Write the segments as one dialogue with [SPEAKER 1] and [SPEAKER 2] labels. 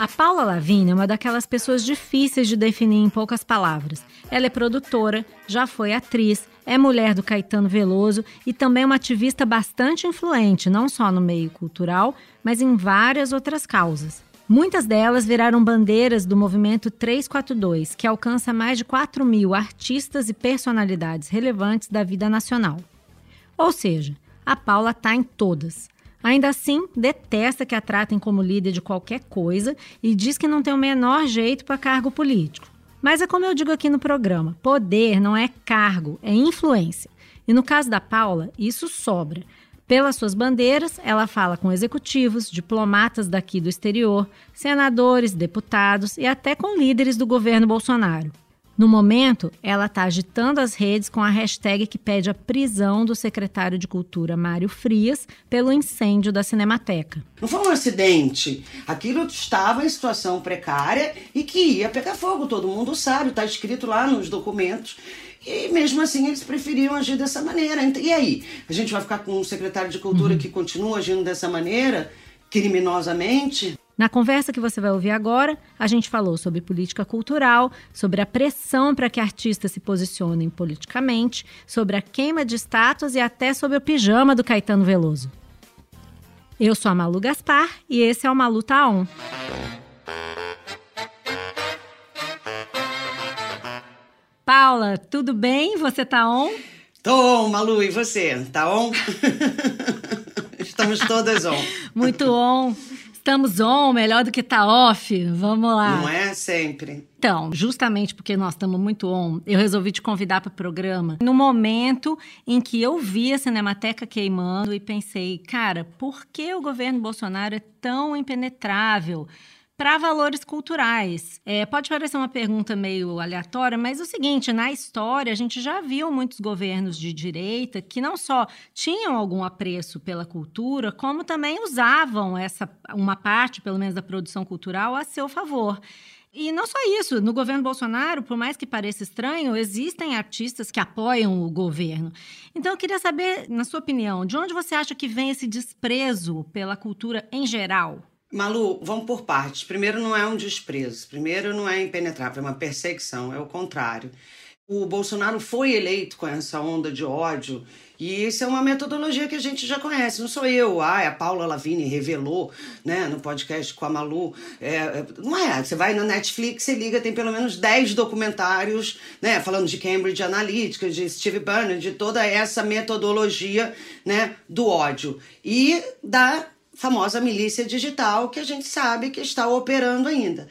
[SPEAKER 1] A Paula Lavigne é uma daquelas pessoas difíceis de definir em poucas palavras. Ela é produtora, já foi atriz, é mulher do Caetano Veloso e também uma ativista bastante influente, não só no meio cultural, mas em várias outras causas. Muitas delas viraram bandeiras do movimento 342, que alcança mais de 4 mil artistas e personalidades relevantes da vida nacional. Ou seja, a Paula está em todas. Ainda assim, detesta que a tratem como líder de qualquer coisa e diz que não tem o menor jeito para cargo político. Mas é como eu digo aqui no programa: poder não é cargo, é influência. E no caso da Paula, isso sobra. Pelas suas bandeiras, ela fala com executivos, diplomatas daqui do exterior, senadores, deputados e até com líderes do governo Bolsonaro. No momento, ela está agitando as redes com a hashtag que pede a prisão do secretário de Cultura Mário Frias pelo incêndio da Cinemateca.
[SPEAKER 2] Não foi um acidente. Aquilo estava em situação precária e que ia pegar fogo. Todo mundo sabe, está escrito lá nos documentos. E mesmo assim eles preferiam agir dessa maneira. E aí? A gente vai ficar com um secretário de cultura uhum. que continua agindo dessa maneira, criminosamente?
[SPEAKER 1] Na conversa que você vai ouvir agora, a gente falou sobre política cultural, sobre a pressão para que artistas se posicionem politicamente, sobre a queima de estátuas e até sobre o pijama do Caetano Veloso. Eu sou a Malu Gaspar e esse é o Malu Tá On. Paula, tudo bem? Você tá on?
[SPEAKER 2] Tô on, Malu, e você? Tá on? Estamos todas on.
[SPEAKER 1] Muito on. Estamos on, melhor do que tá off. Vamos lá.
[SPEAKER 2] Não é sempre.
[SPEAKER 1] Então, justamente porque nós estamos muito on, eu resolvi te convidar para o programa no momento em que eu vi a Cinemateca queimando e pensei, cara, por que o governo Bolsonaro é tão impenetrável? Para valores culturais. É, pode parecer uma pergunta meio aleatória, mas é o seguinte: na história, a gente já viu muitos governos de direita que não só tinham algum apreço pela cultura, como também usavam essa uma parte, pelo menos, da produção cultural a seu favor. E não só isso, no governo Bolsonaro, por mais que pareça estranho, existem artistas que apoiam o governo. Então eu queria saber, na sua opinião, de onde você acha que vem esse desprezo pela cultura em geral?
[SPEAKER 2] Malu, vamos por partes. Primeiro, não é um desprezo. Primeiro, não é impenetrável, é uma perseguição, é o contrário. O Bolsonaro foi eleito com essa onda de ódio e isso é uma metodologia que a gente já conhece. Não sou eu, ah, a Paula Lavigne revelou né, no podcast com a Malu. É, é não é, você vai na Netflix, você liga, tem pelo menos 10 documentários né, falando de Cambridge Analytica, de Steve Bannon, de toda essa metodologia né, do ódio. E da famosa milícia digital que a gente sabe que está operando ainda.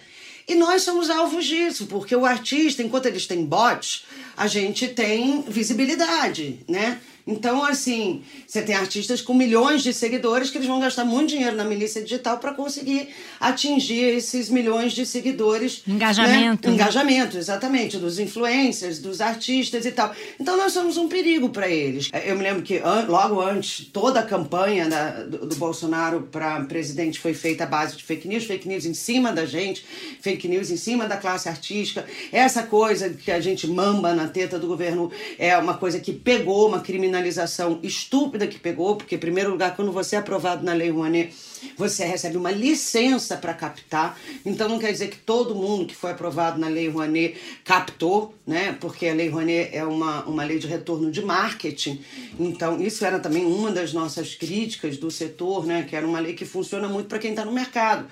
[SPEAKER 2] E nós somos alvos disso, porque o artista, enquanto eles têm bots, a gente tem visibilidade, né? Então, assim, você tem artistas com milhões de seguidores que eles vão gastar muito dinheiro na milícia digital para conseguir atingir esses milhões de seguidores.
[SPEAKER 1] Engajamento.
[SPEAKER 2] Né? Engajamento, exatamente, dos influencers, dos artistas e tal. Então, nós somos um perigo para eles. Eu me lembro que logo antes, toda a campanha da, do, do Bolsonaro para presidente foi feita à base de fake news, fake news em cima da gente, fake news em cima da classe artística. Essa coisa que a gente mamba na teta do governo é uma coisa que pegou uma criminalidade criminalização estúpida que pegou, porque, em primeiro lugar, quando você é aprovado na Lei Rouanet, você recebe uma licença para captar. Então, não quer dizer que todo mundo que foi aprovado na Lei Rouanet captou, né? Porque a Lei Rouanet é uma, uma lei de retorno de marketing. Então, isso era também uma das nossas críticas do setor, né? Que era uma lei que funciona muito para quem está no mercado.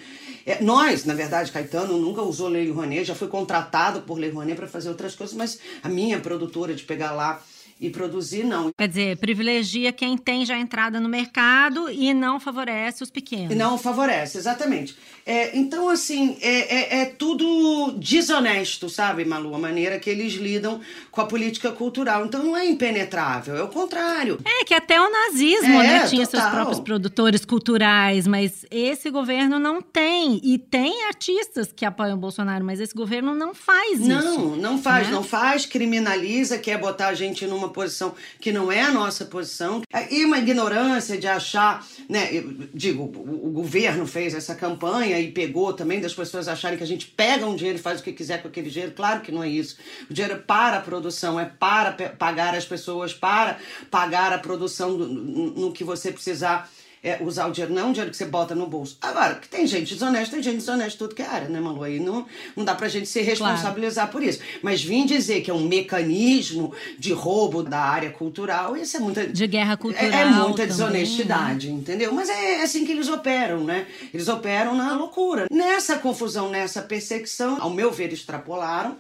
[SPEAKER 2] É, nós, na verdade, Caetano nunca usou Lei Rouanet, já foi contratado por Lei Rouanet para fazer outras coisas, mas a minha produtora de pegar lá e produzir, não.
[SPEAKER 1] Quer dizer, privilegia quem tem já entrada no mercado e não favorece os pequenos.
[SPEAKER 2] E não favorece, exatamente. É, então, assim, é, é, é, tudo desonesto, sabe, Malu? A maneira que eles lidam com a política cultural. Então, não é impenetrável, é o contrário.
[SPEAKER 1] É, que até o nazismo, é, né, tinha total. seus próprios produtores culturais, mas esse governo não tem. E tem artistas que apoiam o Bolsonaro, mas esse governo não faz
[SPEAKER 2] não, isso. Não, não faz, né? não faz, criminaliza, quer botar a gente numa uma posição que não é a nossa posição, e uma ignorância de achar, né, digo, o, o governo fez essa campanha e pegou também das pessoas acharem que a gente pega um dinheiro e faz o que quiser com aquele dinheiro, claro que não é isso. O dinheiro é para a produção, é para pagar as pessoas, para pagar a produção no que você precisar é, usar o dinheiro, não é um dinheiro que você bota no bolso. Agora, que tem gente desonesta, tem gente desonesta tudo que é área, né, Malu? Aí não, não dá pra gente se responsabilizar claro. por isso. Mas vim dizer que é um mecanismo de roubo da área cultural, isso é muita.
[SPEAKER 1] De guerra cultural.
[SPEAKER 2] É, é muita também, desonestidade, né? entendeu? Mas é assim que eles operam, né? Eles operam na loucura. Nessa confusão, nessa perseguição, ao meu ver, extrapolaram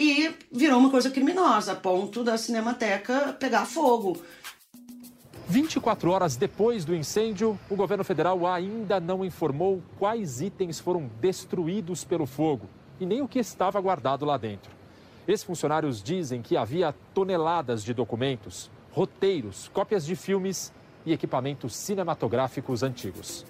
[SPEAKER 2] e virou uma coisa criminosa, a ponto da Cinemateca pegar fogo.
[SPEAKER 3] 24 horas depois do incêndio, o governo federal ainda não informou quais itens foram destruídos pelo fogo e nem o que estava guardado lá dentro. Ex-funcionários dizem que havia toneladas de documentos, roteiros, cópias de filmes e equipamentos cinematográficos antigos.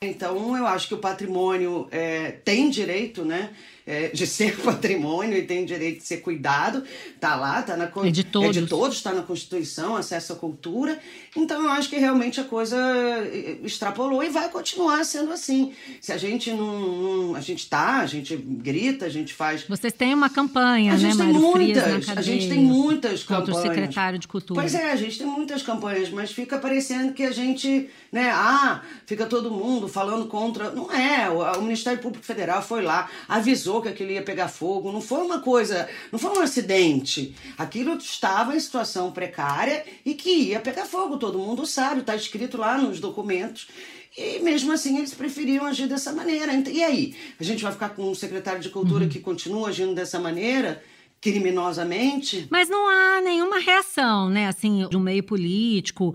[SPEAKER 2] Então, eu acho que o patrimônio é, tem direito, né? É, de ser patrimônio e tem direito de ser cuidado, tá lá, tá na
[SPEAKER 1] é de todos,
[SPEAKER 2] é de todos, está na Constituição, acesso à cultura. Então eu acho que realmente a coisa é, extrapolou e vai continuar sendo assim. Se a gente não, não a gente tá, a gente grita, a gente faz.
[SPEAKER 1] Vocês têm uma campanha,
[SPEAKER 2] a
[SPEAKER 1] né,
[SPEAKER 2] gente
[SPEAKER 1] tem
[SPEAKER 2] muitas, a gente tem muitas campanhas.
[SPEAKER 1] Contra o secretário de Cultura.
[SPEAKER 2] Pois é, a gente tem muitas campanhas, mas fica parecendo que a gente, né, ah, fica todo mundo falando contra. Não é, o Ministério Público Federal foi lá, avisou avisou que aquilo ia pegar fogo, não foi uma coisa, não foi um acidente. Aquilo estava em situação precária e que ia pegar fogo, todo mundo sabe, está escrito lá nos documentos. E mesmo assim eles preferiam agir dessa maneira. E aí? A gente vai ficar com um secretário de cultura uhum. que continua agindo dessa maneira? Criminosamente.
[SPEAKER 1] Mas não há nenhuma reação, né, assim, de um meio político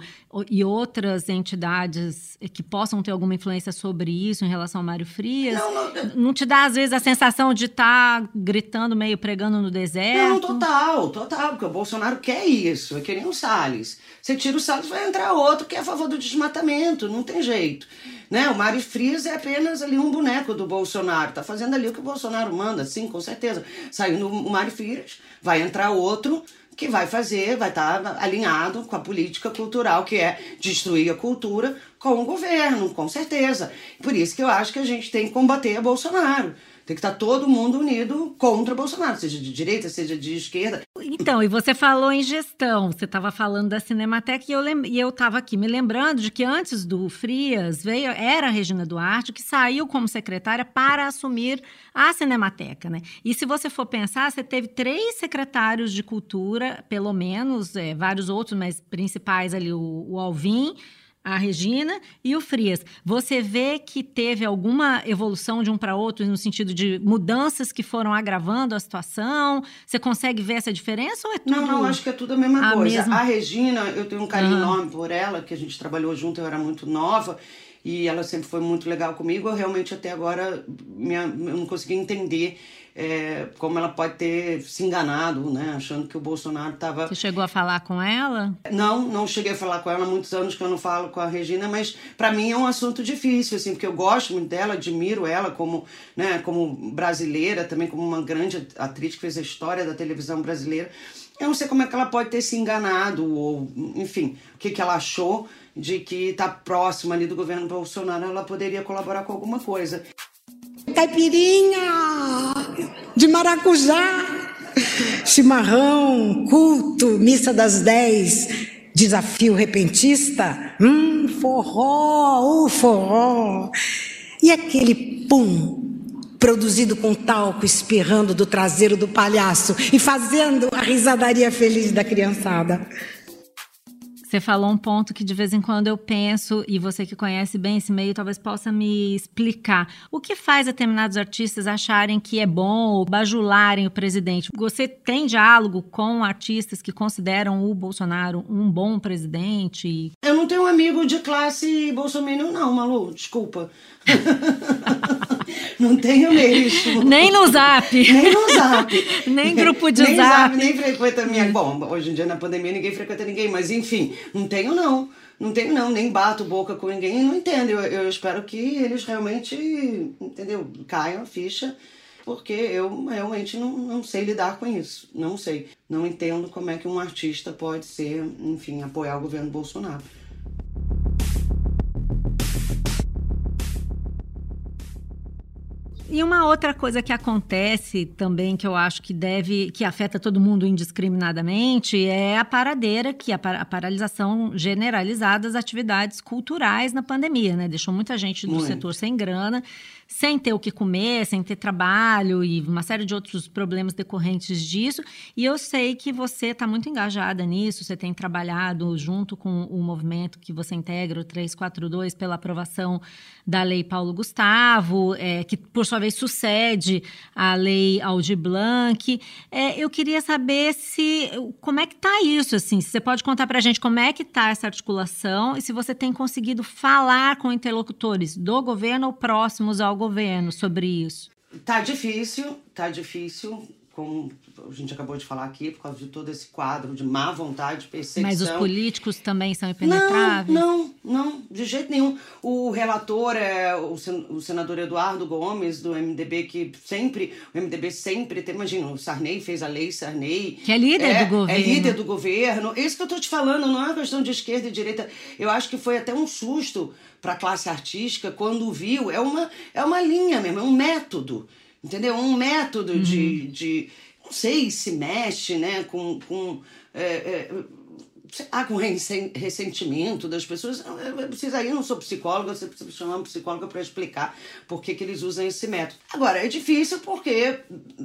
[SPEAKER 1] e outras entidades que possam ter alguma influência sobre isso em relação ao Mário Frias. Não, não, não te dá, às vezes, a sensação de estar tá gritando, meio pregando no deserto?
[SPEAKER 2] Não, total, total, porque o Bolsonaro quer isso, é que nem o Salles. Você tira o Salles, vai entrar outro que é a favor do desmatamento, não tem jeito. Né? O Mário Frias é apenas ali um boneco do Bolsonaro, tá fazendo ali o que o Bolsonaro manda, sim, com certeza. Saindo o Mário Frias, vai entrar outro que vai fazer, vai estar tá alinhado com a política cultural, que é destruir a cultura com o governo, com certeza. Por isso que eu acho que a gente tem que combater a Bolsonaro. Tem que estar todo mundo unido contra o Bolsonaro, seja de direita, seja de esquerda.
[SPEAKER 1] Então, e você falou em gestão, você estava falando da Cinemateca e eu estava aqui me lembrando de que antes do Frias veio era a Regina Duarte que saiu como secretária para assumir a Cinemateca, né? E se você for pensar, você teve três secretários de cultura, pelo menos, é, vários outros, mas principais ali o, o Alvim a Regina e o Frias. Você vê que teve alguma evolução de um para outro no sentido de mudanças que foram agravando a situação? Você consegue ver essa diferença ou é tudo?
[SPEAKER 2] Não, não, acho que é tudo a mesma a coisa. Mesma... A Regina, eu tenho um carinho uhum. enorme por ela, que a gente trabalhou junto, eu era muito nova e ela sempre foi muito legal comigo. Eu realmente até agora minha, eu não consegui entender é, como ela pode ter se enganado, né, achando que o Bolsonaro estava.
[SPEAKER 1] Você chegou a falar com ela?
[SPEAKER 2] Não, não cheguei a falar com ela há muitos anos que eu não falo com a Regina, mas para mim é um assunto difícil, assim, porque eu gosto muito dela, admiro ela como, né, como brasileira, também como uma grande atriz que fez a história da televisão brasileira. Eu não sei como é que ela pode ter se enganado, ou, enfim, o que, que ela achou de que está próxima ali do governo Bolsonaro, ela poderia colaborar com alguma coisa
[SPEAKER 4] caipirinha de maracujá, chimarrão, culto, missa das dez, desafio repentista, hum, forró, o forró. E aquele pum produzido com talco espirrando do traseiro do palhaço e fazendo a risadaria feliz da criançada.
[SPEAKER 1] Você falou um ponto que de vez em quando eu penso, e você que conhece bem esse meio talvez possa me explicar. O que faz determinados artistas acharem que é bom ou bajularem o presidente? Você tem diálogo com artistas que consideram o Bolsonaro um bom presidente?
[SPEAKER 2] Eu não tenho um amigo de classe bolsominion, não, Malu, desculpa. não tenho mesmo.
[SPEAKER 1] Nem no zap.
[SPEAKER 2] Nem no zap.
[SPEAKER 1] nem grupo de
[SPEAKER 2] nem
[SPEAKER 1] zap.
[SPEAKER 2] zap. Nem frequenta minha. Bom, hoje em dia na pandemia ninguém frequenta ninguém, mas enfim, não tenho não. Não tenho não, nem bato boca com ninguém, não entendo. Eu, eu espero que eles realmente, entendeu, caiam a ficha porque eu realmente não, não sei lidar com isso. Não sei. Não entendo como é que um artista pode ser, enfim, apoiar o governo Bolsonaro.
[SPEAKER 1] E uma outra coisa que acontece também, que eu acho que deve, que afeta todo mundo indiscriminadamente, é a paradeira, que a, a paralisação generalizada das atividades culturais na pandemia, né? Deixou muita gente do Muito. setor sem grana sem ter o que comer, sem ter trabalho e uma série de outros problemas decorrentes disso. E eu sei que você está muito engajada nisso, você tem trabalhado junto com o movimento que você integra, o 342, pela aprovação da Lei Paulo Gustavo, é, que por sua vez sucede a Lei Aldir Blanc. É, eu queria saber se como é que está isso, assim, se você pode contar para a gente como é que está essa articulação e se você tem conseguido falar com interlocutores do governo ou próximos ao governo sobre isso?
[SPEAKER 2] Tá difícil, tá difícil como a gente acabou de falar aqui, por causa de todo esse quadro de má vontade, perseguição.
[SPEAKER 1] Mas os políticos também são impenetráveis?
[SPEAKER 2] Não, não, não, de jeito nenhum. O relator é o senador Eduardo Gomes, do MDB, que sempre, o MDB sempre tem, imagina, o Sarney fez a lei Sarney.
[SPEAKER 1] Que é líder é, do governo.
[SPEAKER 2] É líder do governo. Isso que eu tô te falando, não é uma questão de esquerda e direita. Eu acho que foi até um susto para a classe artística quando viu. É uma, é uma linha mesmo, é um método entendeu? Um método uhum. de, de, não sei, se mexe, né, com, com é, é, ah, com ressentimento das pessoas. Eu precisaria, não sou psicóloga, você precisa chamar uma psicóloga para explicar por que, que eles usam esse método. Agora, é difícil porque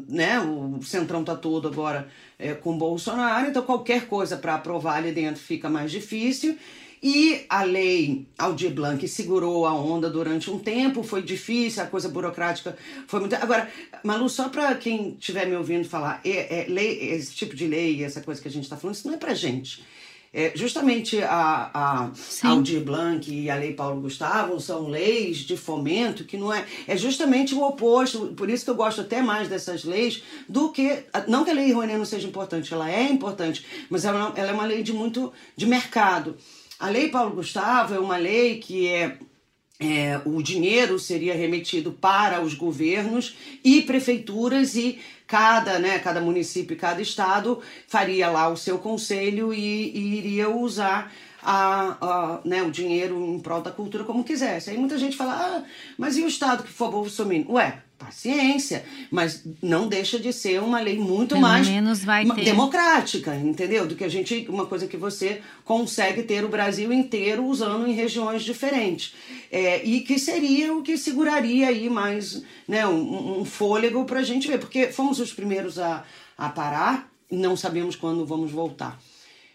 [SPEAKER 2] né, o Centrão está todo agora é, com Bolsonaro, então qualquer coisa para aprovar ali dentro fica mais difícil. E a lei Aldir Blanc segurou a onda durante um tempo, foi difícil, a coisa burocrática foi muito. Agora, Malu, só para quem estiver me ouvindo falar, é, é, lei, esse tipo de lei, essa coisa que a gente está falando, isso não é para gente. É, justamente a, a Aldir Blanc e a Lei Paulo Gustavo são leis de fomento que não é. É justamente o oposto. Por isso que eu gosto até mais dessas leis do que. Não que a Lei Rouanet não seja importante, ela é importante, mas ela, ela é uma lei de muito de mercado. A Lei Paulo Gustavo é uma lei que é é, o dinheiro seria remetido para os governos e prefeituras e cada, né, cada município e cada estado faria lá o seu conselho e, e iria usar a, a, né, o dinheiro em prol da cultura como quisesse. Aí muita gente fala, ah, mas e o estado que for bolsominion? Ué, paciência, mas não deixa de ser uma lei muito
[SPEAKER 1] Pelo
[SPEAKER 2] mais
[SPEAKER 1] menos vai ter.
[SPEAKER 2] democrática, entendeu? Do que a gente, uma coisa que você consegue ter o Brasil inteiro usando em regiões diferentes. É, e que seria o que seguraria aí mais né, um, um fôlego para a gente ver, porque fomos os primeiros a, a parar, não sabemos quando vamos voltar.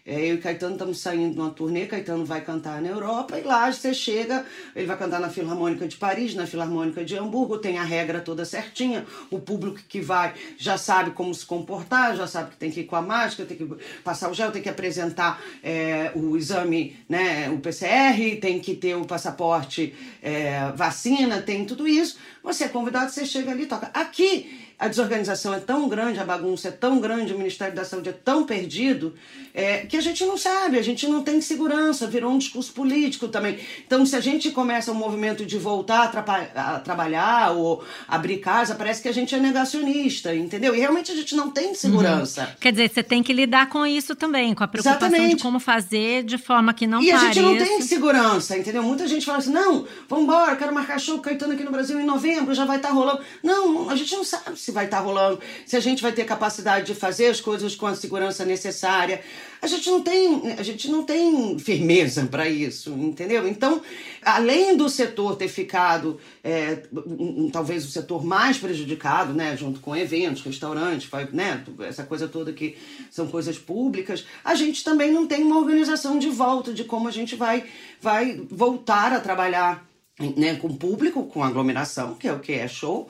[SPEAKER 2] É, eu e Caetano estamos saindo numa turnê, Caetano vai cantar na Europa e lá você chega, ele vai cantar na Filarmônica de Paris, na Filarmônica de Hamburgo, tem a regra toda certinha, o público que vai já sabe como se comportar, já sabe que tem que ir com a máscara, tem que passar o gel, tem que apresentar é, o exame, né, o PCR, tem que ter o passaporte é, vacina, tem tudo isso. Você é convidado, você chega ali e toca. Aqui a desorganização é tão grande, a bagunça é tão grande, o Ministério da Saúde é tão perdido, é, que a gente não sabe, a gente não tem segurança, virou um discurso político também. Então, se a gente começa um movimento de voltar a, a trabalhar ou abrir casa, parece que a gente é negacionista, entendeu? E realmente a gente não tem segurança. Uhum.
[SPEAKER 1] Quer dizer, você tem que lidar com isso também, com a preocupação Exatamente. de como fazer de forma que não
[SPEAKER 2] E
[SPEAKER 1] pareça...
[SPEAKER 2] a gente não tem segurança, entendeu? Muita gente fala assim, não, vamos embora, quero marcar show Caetano aqui no Brasil em novembro, já vai estar tá rolando. Não, a gente não sabe se vai estar tá rolando, se a gente vai ter capacidade de fazer as coisas com a segurança necessária. A gente não tem, a gente não tem firmeza para isso, entendeu? Então, além do setor ter ficado, é, um, talvez o setor mais prejudicado, né, junto com eventos, restaurantes, né, essa coisa toda que são coisas públicas, a gente também não tem uma organização de volta de como a gente vai, vai voltar a trabalhar né, com público, com aglomeração, que é o que é show,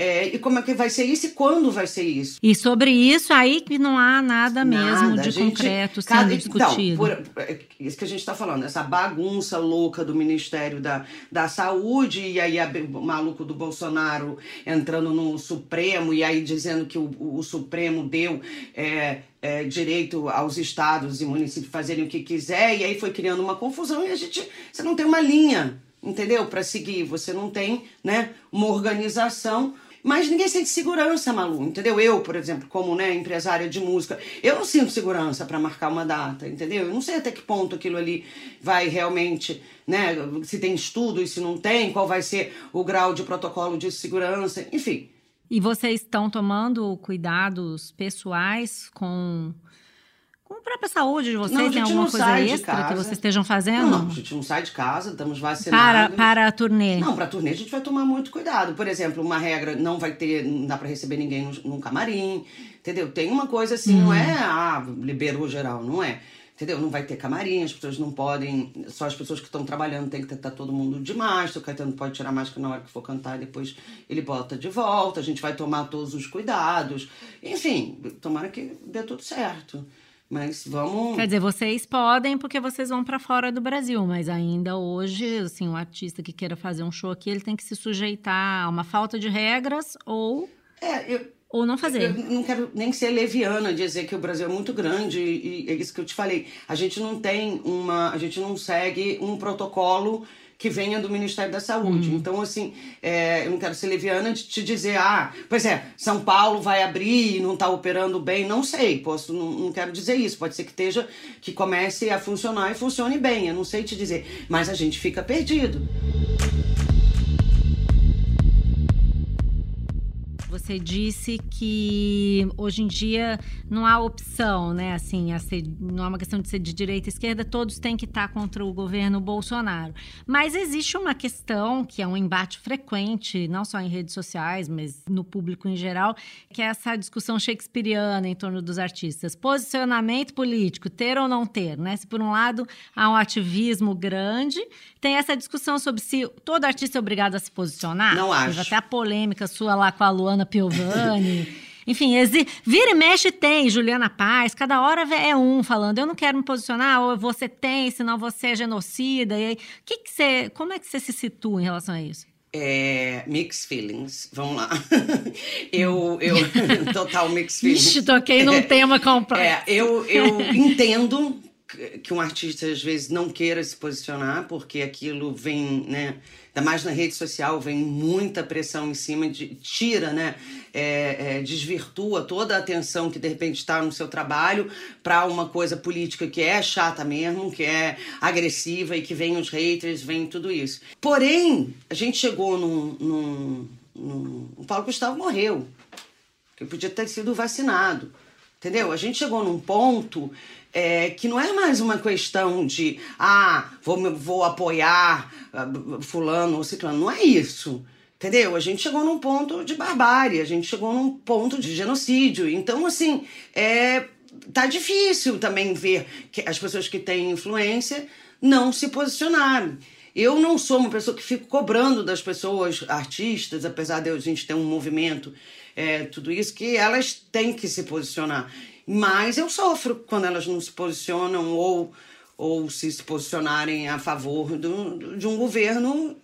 [SPEAKER 2] é, e como é que vai ser isso e quando vai ser isso.
[SPEAKER 1] E sobre isso aí que não há nada, nada mesmo de gente, concreto sendo cada, discutido. Então, por,
[SPEAKER 2] é isso que a gente está falando, essa bagunça louca do Ministério da, da Saúde, e aí a, o maluco do Bolsonaro entrando no Supremo, e aí dizendo que o, o Supremo deu é, é, direito aos estados e municípios fazerem o que quiser, e aí foi criando uma confusão, e a gente, você não tem uma linha, entendeu? Para seguir, você não tem né, uma organização mas ninguém sente segurança, Malu, entendeu? Eu, por exemplo, como né, empresária de música, eu não sinto segurança para marcar uma data, entendeu? Eu não sei até que ponto aquilo ali vai realmente, né, se tem estudo e se não tem, qual vai ser o grau de protocolo de segurança, enfim.
[SPEAKER 1] E vocês estão tomando cuidados pessoais com com a própria saúde de vocês?
[SPEAKER 2] Não,
[SPEAKER 1] Tem alguma coisa extra que vocês estejam fazendo?
[SPEAKER 2] Não, a gente não sai de casa, estamos vacinados.
[SPEAKER 1] Para, para a turnê?
[SPEAKER 2] Não, para a turnê a gente vai tomar muito cuidado. Por exemplo, uma regra, não vai ter, não dá para receber ninguém no, no, camarim, entendeu? Tem uma coisa assim, hum. não é, ah, liberou geral, não é. Entendeu? Não vai ter camarim, as pessoas não podem. Só as pessoas que estão trabalhando tem que estar todo mundo de máscara. O Caetano pode tirar máscara na hora que for cantar e depois ele bota de volta. A gente vai tomar todos os cuidados. Enfim, tomara que dê tudo certo. Mas vamos.
[SPEAKER 1] Quer dizer, vocês podem porque vocês vão para fora do Brasil, mas ainda hoje, assim, um artista que queira fazer um show aqui, ele tem que se sujeitar a uma falta de regras ou.
[SPEAKER 2] É, eu,
[SPEAKER 1] ou não fazer.
[SPEAKER 2] Eu não quero nem ser leviana dizer que o Brasil é muito grande e, e é isso que eu te falei. A gente não tem uma, a gente não segue um protocolo que venha do Ministério da Saúde. Uhum. Então, assim, é, eu não quero ser leviana de te dizer, ah, pois é, São Paulo vai abrir e não está operando bem. Não sei, posso, não, não quero dizer isso. Pode ser que esteja, que comece a funcionar e funcione bem. Eu não sei te dizer. Mas a gente fica perdido.
[SPEAKER 1] Você disse que hoje em dia não há opção, né? Assim, ser, não é uma questão de ser de direita e esquerda, todos têm que estar contra o governo Bolsonaro. Mas existe uma questão que é um embate frequente, não só em redes sociais, mas no público em geral, que é essa discussão shakespeariana em torno dos artistas. Posicionamento político, ter ou não ter, né? Se por um lado há um ativismo grande, tem essa discussão sobre se todo artista é obrigado a se posicionar.
[SPEAKER 2] Não acho.
[SPEAKER 1] Teve até a polêmica sua lá com a Luana Piovani. Enfim, exi... vira e mexe tem Juliana Paz, cada hora é um falando, eu não quero me posicionar, ou você tem, senão você é genocida. E aí, que que você, como é que você se situa em relação a isso?
[SPEAKER 2] É, mixed feelings, vamos lá. eu, eu, total mixed feelings.
[SPEAKER 1] Ixi, toquei num é, tema complexo.
[SPEAKER 2] É, eu, eu entendo que um artista às vezes não queira se posicionar, porque aquilo vem, né? Ainda mais na rede social, vem muita pressão em cima, de, tira, né? É, é, desvirtua toda a atenção que de repente está no seu trabalho para uma coisa política que é chata mesmo, que é agressiva e que vem os haters, vem tudo isso. Porém, a gente chegou num. num, num o Paulo Gustavo morreu, que podia ter sido vacinado. Entendeu? A gente chegou num ponto é, que não é mais uma questão de, ah, vou, vou apoiar uh, fulano ou ciclano. Não é isso. Entendeu? A gente chegou num ponto de barbárie, a gente chegou num ponto de genocídio. Então, assim, é, tá difícil também ver que as pessoas que têm influência não se posicionarem. Eu não sou uma pessoa que fico cobrando das pessoas, artistas, apesar de a gente ter um movimento, é, tudo isso, que elas têm que se posicionar. Mas eu sofro quando elas não se posicionam ou, ou se, se posicionarem a favor do, de um governo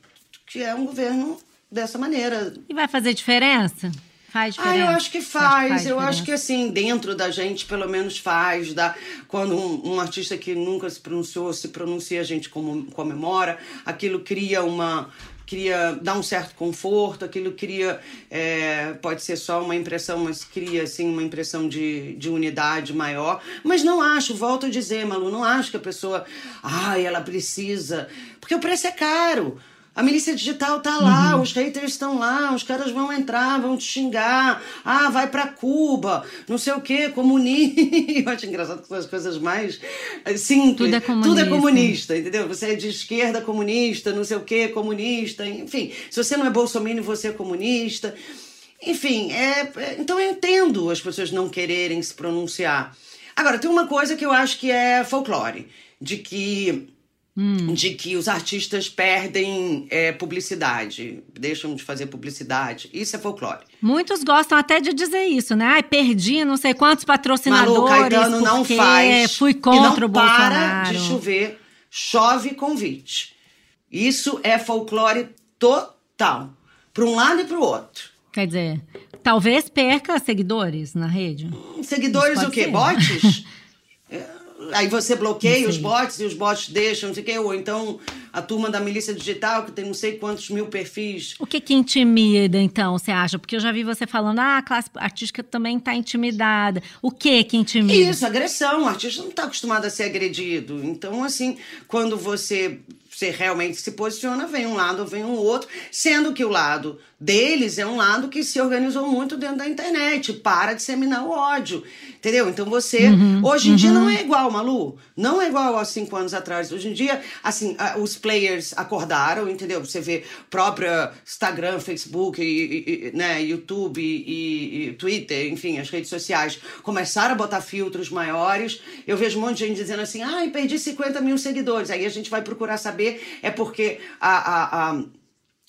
[SPEAKER 2] que é um governo dessa maneira.
[SPEAKER 1] E vai fazer diferença? Faz diferença?
[SPEAKER 2] Ah, eu acho que faz. faz eu acho que assim, dentro da gente, pelo menos faz. Dá, quando um, um, artista que nunca se pronunciou se pronuncia, a gente comemora. Aquilo cria uma, cria dar um certo conforto, aquilo cria, é, pode ser só uma impressão, mas cria assim uma impressão de, de unidade maior. Mas não acho, volto a dizer, Malu, não acho que a pessoa, ai, ela precisa, porque o preço é caro. A milícia digital tá lá, uhum. os haters estão lá, os caras vão entrar, vão te xingar. Ah, vai para Cuba, não sei o quê, comunista. Eu acho engraçado que são as coisas mais eh, simples.
[SPEAKER 1] Tudo é comunista. Tudo é
[SPEAKER 2] comunista, entendeu? Você é de esquerda comunista, não sei o quê, comunista. Enfim, se você não é bolsominion, você é comunista. Enfim, é, é, então eu entendo as pessoas não quererem se pronunciar. Agora, tem uma coisa que eu acho que é folclore, de que Hum. de que os artistas perdem é, publicidade, deixam de fazer publicidade. Isso é folclore.
[SPEAKER 1] Muitos gostam até de dizer isso, né? Ai, perdi não sei quantos patrocinadores. Malu,
[SPEAKER 2] Caetano não faz.
[SPEAKER 1] Fui contra
[SPEAKER 2] não
[SPEAKER 1] o Bolsonaro.
[SPEAKER 2] Para de chover, chove convite. Isso é folclore total. Para um lado e para o outro.
[SPEAKER 1] Quer dizer, talvez perca seguidores na rede.
[SPEAKER 2] Hum, seguidores o quê? Ser. Bots? aí você bloqueia os bots e os bots deixam, não sei o quê, ou então a turma da milícia digital, que tem não sei quantos mil perfis.
[SPEAKER 1] O que que intimida, então, você acha? Porque eu já vi você falando, ah, a classe artística também está intimidada. O que que intimida?
[SPEAKER 2] Isso, agressão. O artista não está acostumado a ser agredido. Então, assim, quando você você realmente se posiciona, vem um lado, vem um outro, sendo que o lado deles é um lado que se organizou muito dentro da internet para disseminar o ódio, entendeu? Então você, uhum, hoje em uhum. dia não é igual, Malu, não é igual há cinco anos atrás. Hoje em dia, assim, os players acordaram, entendeu? Você vê própria Instagram, Facebook, e, e, né, YouTube e, e, Twitter, enfim, as redes sociais começaram a botar filtros maiores. Eu vejo um monte de gente dizendo assim, ai, perdi 50 mil seguidores. Aí a gente vai procurar saber é porque a, a, a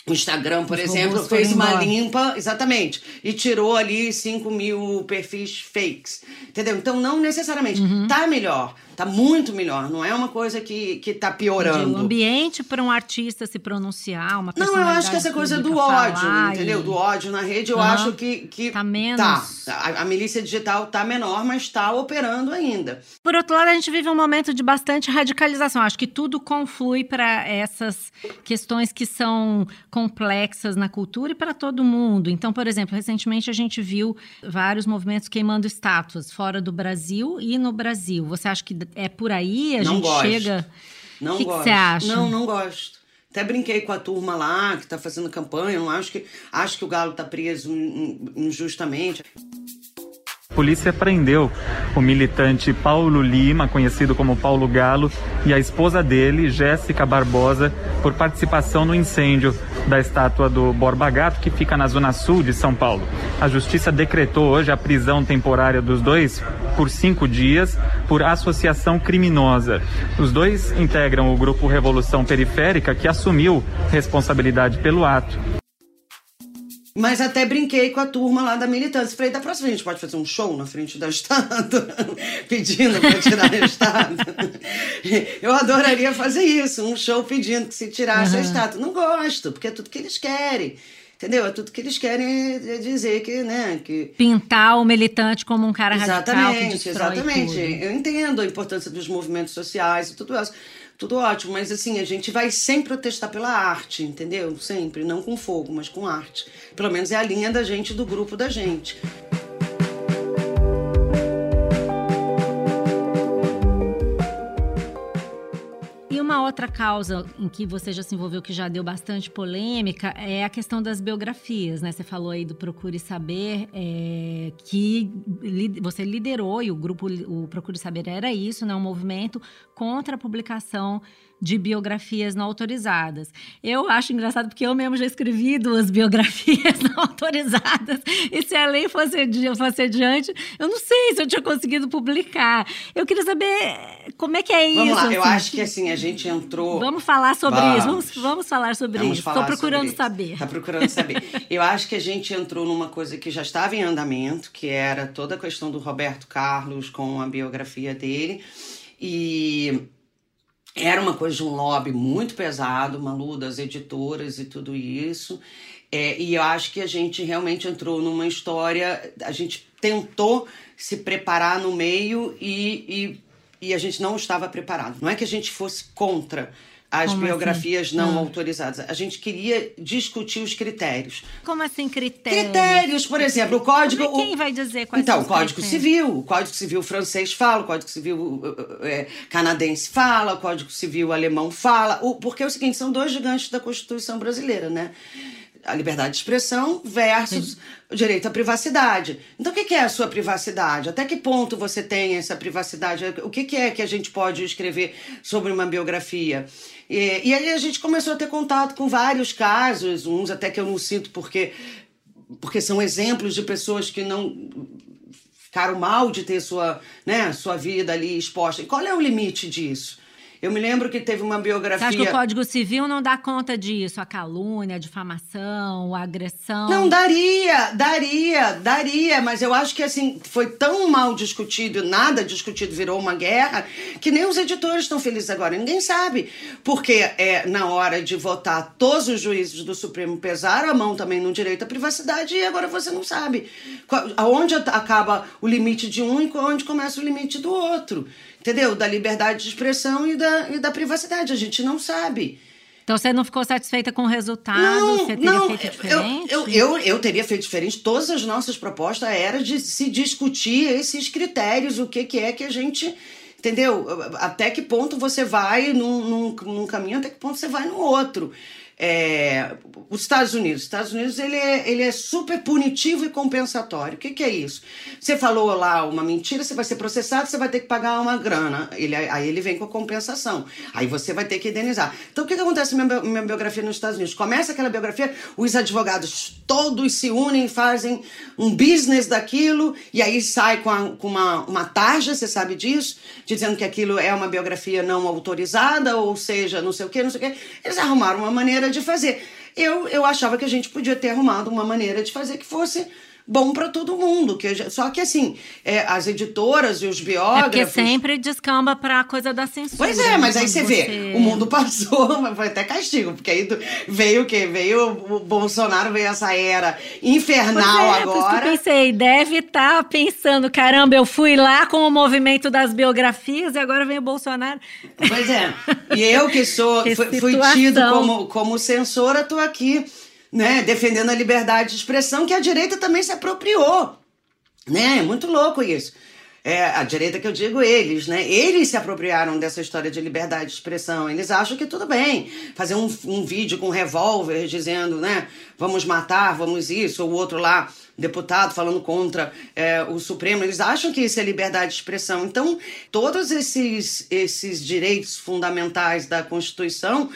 [SPEAKER 2] o Instagram, por Os exemplo, fez uma embora. limpa, exatamente, e tirou ali 5 mil perfis fakes. Entendeu? Então, não necessariamente. Uhum. Tá melhor. Tá muito melhor, não é uma coisa que, que tá piorando.
[SPEAKER 1] O ambiente para um artista se pronunciar, uma
[SPEAKER 2] Não, eu acho que essa coisa do ódio, entendeu? E... Do ódio na rede, eu uhum. acho que, que.
[SPEAKER 1] Tá menos.
[SPEAKER 2] Tá. A, a, milícia digital tá menor, mas tá operando ainda.
[SPEAKER 1] Por outro lado, a gente vive um momento de bastante radicalização. Acho que tudo conflui para essas questões que são complexas na cultura e para todo mundo. Então, por exemplo, recentemente a gente viu vários movimentos queimando estátuas fora do Brasil e no Brasil. Você acha que é por aí? A
[SPEAKER 2] não
[SPEAKER 1] gente
[SPEAKER 2] gosto.
[SPEAKER 1] chega.
[SPEAKER 2] Não
[SPEAKER 1] O que
[SPEAKER 2] você
[SPEAKER 1] acha?
[SPEAKER 2] Não, não gosto. Até brinquei com a turma lá que está fazendo campanha. Não acho que acho que o Galo está preso injustamente.
[SPEAKER 5] Polícia prendeu o militante Paulo Lima, conhecido como Paulo Galo, e a esposa dele, Jéssica Barbosa, por participação no incêndio da estátua do Borba Gato, que fica na zona sul de São Paulo. A justiça decretou hoje a prisão temporária dos dois por cinco dias por associação criminosa. Os dois integram o grupo Revolução Periférica, que assumiu responsabilidade pelo ato.
[SPEAKER 2] Mas até brinquei com a turma lá da militância. Falei, da próxima a gente pode fazer um show na frente da estátua, pedindo para tirar a estátua. Eu adoraria fazer isso, um show pedindo que se tirasse uhum. a estátua. Não gosto, porque é tudo que eles querem. Entendeu? É tudo que eles querem é dizer que, né? Que...
[SPEAKER 1] Pintar o militante como um cara
[SPEAKER 2] exatamente,
[SPEAKER 1] radical que destrói
[SPEAKER 2] Exatamente,
[SPEAKER 1] tudo.
[SPEAKER 2] Eu entendo a importância dos movimentos sociais e tudo isso tudo ótimo, mas assim, a gente vai sempre protestar pela arte, entendeu? Sempre, não com fogo, mas com arte. Pelo menos é a linha da gente, do grupo da gente.
[SPEAKER 1] Outra causa em que você já se envolveu, que já deu bastante polêmica, é a questão das biografias, né? Você falou aí do Procure Saber, é, que li, você liderou e o grupo, o Procure Saber era isso, né? Um movimento contra a publicação de biografias não autorizadas. Eu acho engraçado porque eu mesmo já escrevi duas biografias não autorizadas. E se a lei fosse, fosse adiante, eu não sei se eu tinha conseguido publicar. Eu queria saber como é que é
[SPEAKER 2] vamos
[SPEAKER 1] isso.
[SPEAKER 2] Vamos lá, eu assim, acho que assim, a gente entrou.
[SPEAKER 1] Vamos falar sobre vamos. isso. Vamos, vamos falar sobre
[SPEAKER 2] vamos
[SPEAKER 1] isso. Estou procurando saber.
[SPEAKER 2] Está procurando saber. eu acho que a gente entrou numa coisa que já estava em andamento, que era toda a questão do Roberto Carlos com a biografia dele. E era uma coisa de um lobby muito pesado, Malu, das editoras e tudo isso. É, e eu acho que a gente realmente entrou numa história, a gente tentou se preparar no meio e, e, e a gente não estava preparado. Não é que a gente fosse contra as Como biografias assim? não ah. autorizadas. A gente queria discutir os critérios.
[SPEAKER 1] Como assim critérios?
[SPEAKER 2] Critérios, por exemplo, o código.
[SPEAKER 1] Como é quem vai dizer quais
[SPEAKER 2] Então,
[SPEAKER 1] o
[SPEAKER 2] Código Civil. O Código Civil francês fala, o Código Civil é, canadense fala, o Código Civil alemão fala. O, porque é o seguinte, são dois gigantes da Constituição brasileira, né? a liberdade de expressão versus Sim. o direito à privacidade. Então, o que é a sua privacidade? Até que ponto você tem essa privacidade? O que é que a gente pode escrever sobre uma biografia? E, e aí a gente começou a ter contato com vários casos, uns até que eu não sinto porque, porque são exemplos de pessoas que não ficaram mal de ter sua, né, sua vida ali exposta. E qual é o limite disso? Eu me lembro que teve uma biografia. Você
[SPEAKER 1] acha que o Código Civil não dá conta disso? A calúnia, a difamação, a agressão?
[SPEAKER 2] Não, daria, daria, daria, mas eu acho que assim, foi tão mal discutido, nada discutido, virou uma guerra, que nem os editores estão felizes agora. Ninguém sabe. Porque é, na hora de votar, todos os juízes do Supremo pesaram a mão também no direito à privacidade e agora você não sabe aonde acaba o limite de um e onde começa o limite do outro. Entendeu? Da liberdade de expressão e da, e da privacidade. A gente não sabe.
[SPEAKER 1] Então você não ficou satisfeita com o resultado?
[SPEAKER 2] Não,
[SPEAKER 1] você teria
[SPEAKER 2] não,
[SPEAKER 1] feito diferente?
[SPEAKER 2] Eu, eu, eu, eu teria feito diferente. Todas as nossas propostas eram de se discutir esses critérios, o que, que é que a gente. Entendeu? Até que ponto você vai num, num, num caminho, até que ponto você vai no outro. É, os Estados Unidos. Os Estados Unidos ele é, ele é super punitivo e compensatório. O que, que é isso? Você falou lá uma mentira, você vai ser processado, você vai ter que pagar uma grana. Ele, aí ele vem com a compensação. Aí você vai ter que indenizar. Então o que, que acontece na minha, minha biografia nos Estados Unidos? Começa aquela biografia, os advogados todos se unem, fazem um business daquilo, e aí sai com, a, com uma, uma tarja, você sabe disso, dizendo que aquilo é uma biografia não autorizada, ou seja, não sei o que, não sei o que. Eles arrumaram uma maneira de fazer. Eu, eu achava que a gente podia ter arrumado uma maneira de fazer que fosse bom para todo mundo. Que, só que, assim, é, as editoras e os biógrafos. É
[SPEAKER 1] porque sempre descamba para a coisa da censura.
[SPEAKER 2] Pois é, mas aí você, vê, o mundo passou, foi até castigo, porque aí veio o quê? Veio o Bolsonaro, veio essa era infernal
[SPEAKER 1] é,
[SPEAKER 2] agora.
[SPEAKER 1] Que eu pensei, deve estar tá pensando: caramba, eu fui lá com o movimento das biografias e agora vem o Bolsonaro.
[SPEAKER 2] Pois é. E eu que sou, que fui, fui tido como, como censora, tô aqui né, defendendo a liberdade de expressão que a direita também se apropriou. Né? É muito louco isso. É, a direita que eu digo eles, né? Eles se apropriaram dessa história de liberdade de expressão. Eles acham que tudo bem fazer um, um vídeo com revólver dizendo, né? Vamos matar, vamos isso, ou o outro lá deputado falando contra é, o Supremo, eles acham que isso é liberdade de expressão. Então, todos esses, esses direitos fundamentais da Constituição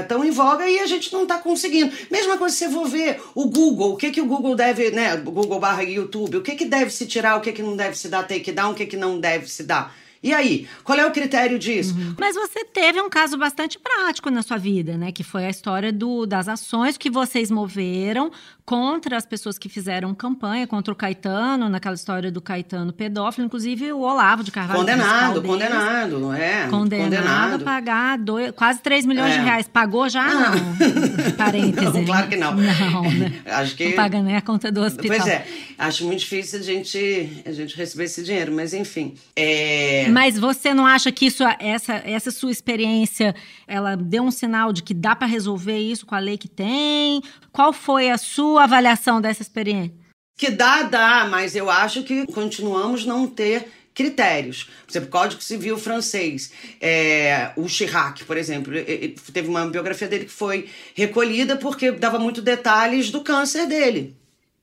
[SPEAKER 2] estão é, em voga e a gente não está conseguindo. Mesma coisa se você for ver o Google, o que, que o Google deve, né, Google barra YouTube, o que, que deve se tirar, o que, que não deve se dar takedown, o que, que não deve se dar. E aí, qual é o critério disso? Uhum.
[SPEAKER 1] Mas você teve um caso bastante prático na sua vida, né? Que foi a história do, das ações que vocês moveram contra as pessoas que fizeram campanha contra o Caetano, naquela história do Caetano pedófilo, inclusive o Olavo de Carvalho.
[SPEAKER 2] Condenado, condenado,
[SPEAKER 1] é. Condenado, condenado. a pagar dois, quase 3 milhões é. de reais. Pagou já? Não. não. Parênteses.
[SPEAKER 2] Não, claro que não.
[SPEAKER 1] Não, né?
[SPEAKER 2] Acho que...
[SPEAKER 1] Não paga nem a conta do hospital.
[SPEAKER 2] Pois é. Acho muito difícil a gente, a gente receber esse dinheiro, mas enfim. É...
[SPEAKER 1] Mas você não acha que isso, essa, essa sua experiência, ela deu um sinal de que dá para resolver isso com a lei que tem? Qual foi a sua avaliação dessa experiência?
[SPEAKER 2] Que dá, dá, mas eu acho que continuamos não ter critérios. Por exemplo, Código Civil francês. É, o Chirac, por exemplo, teve uma biografia dele que foi recolhida porque dava muito detalhes do câncer dele.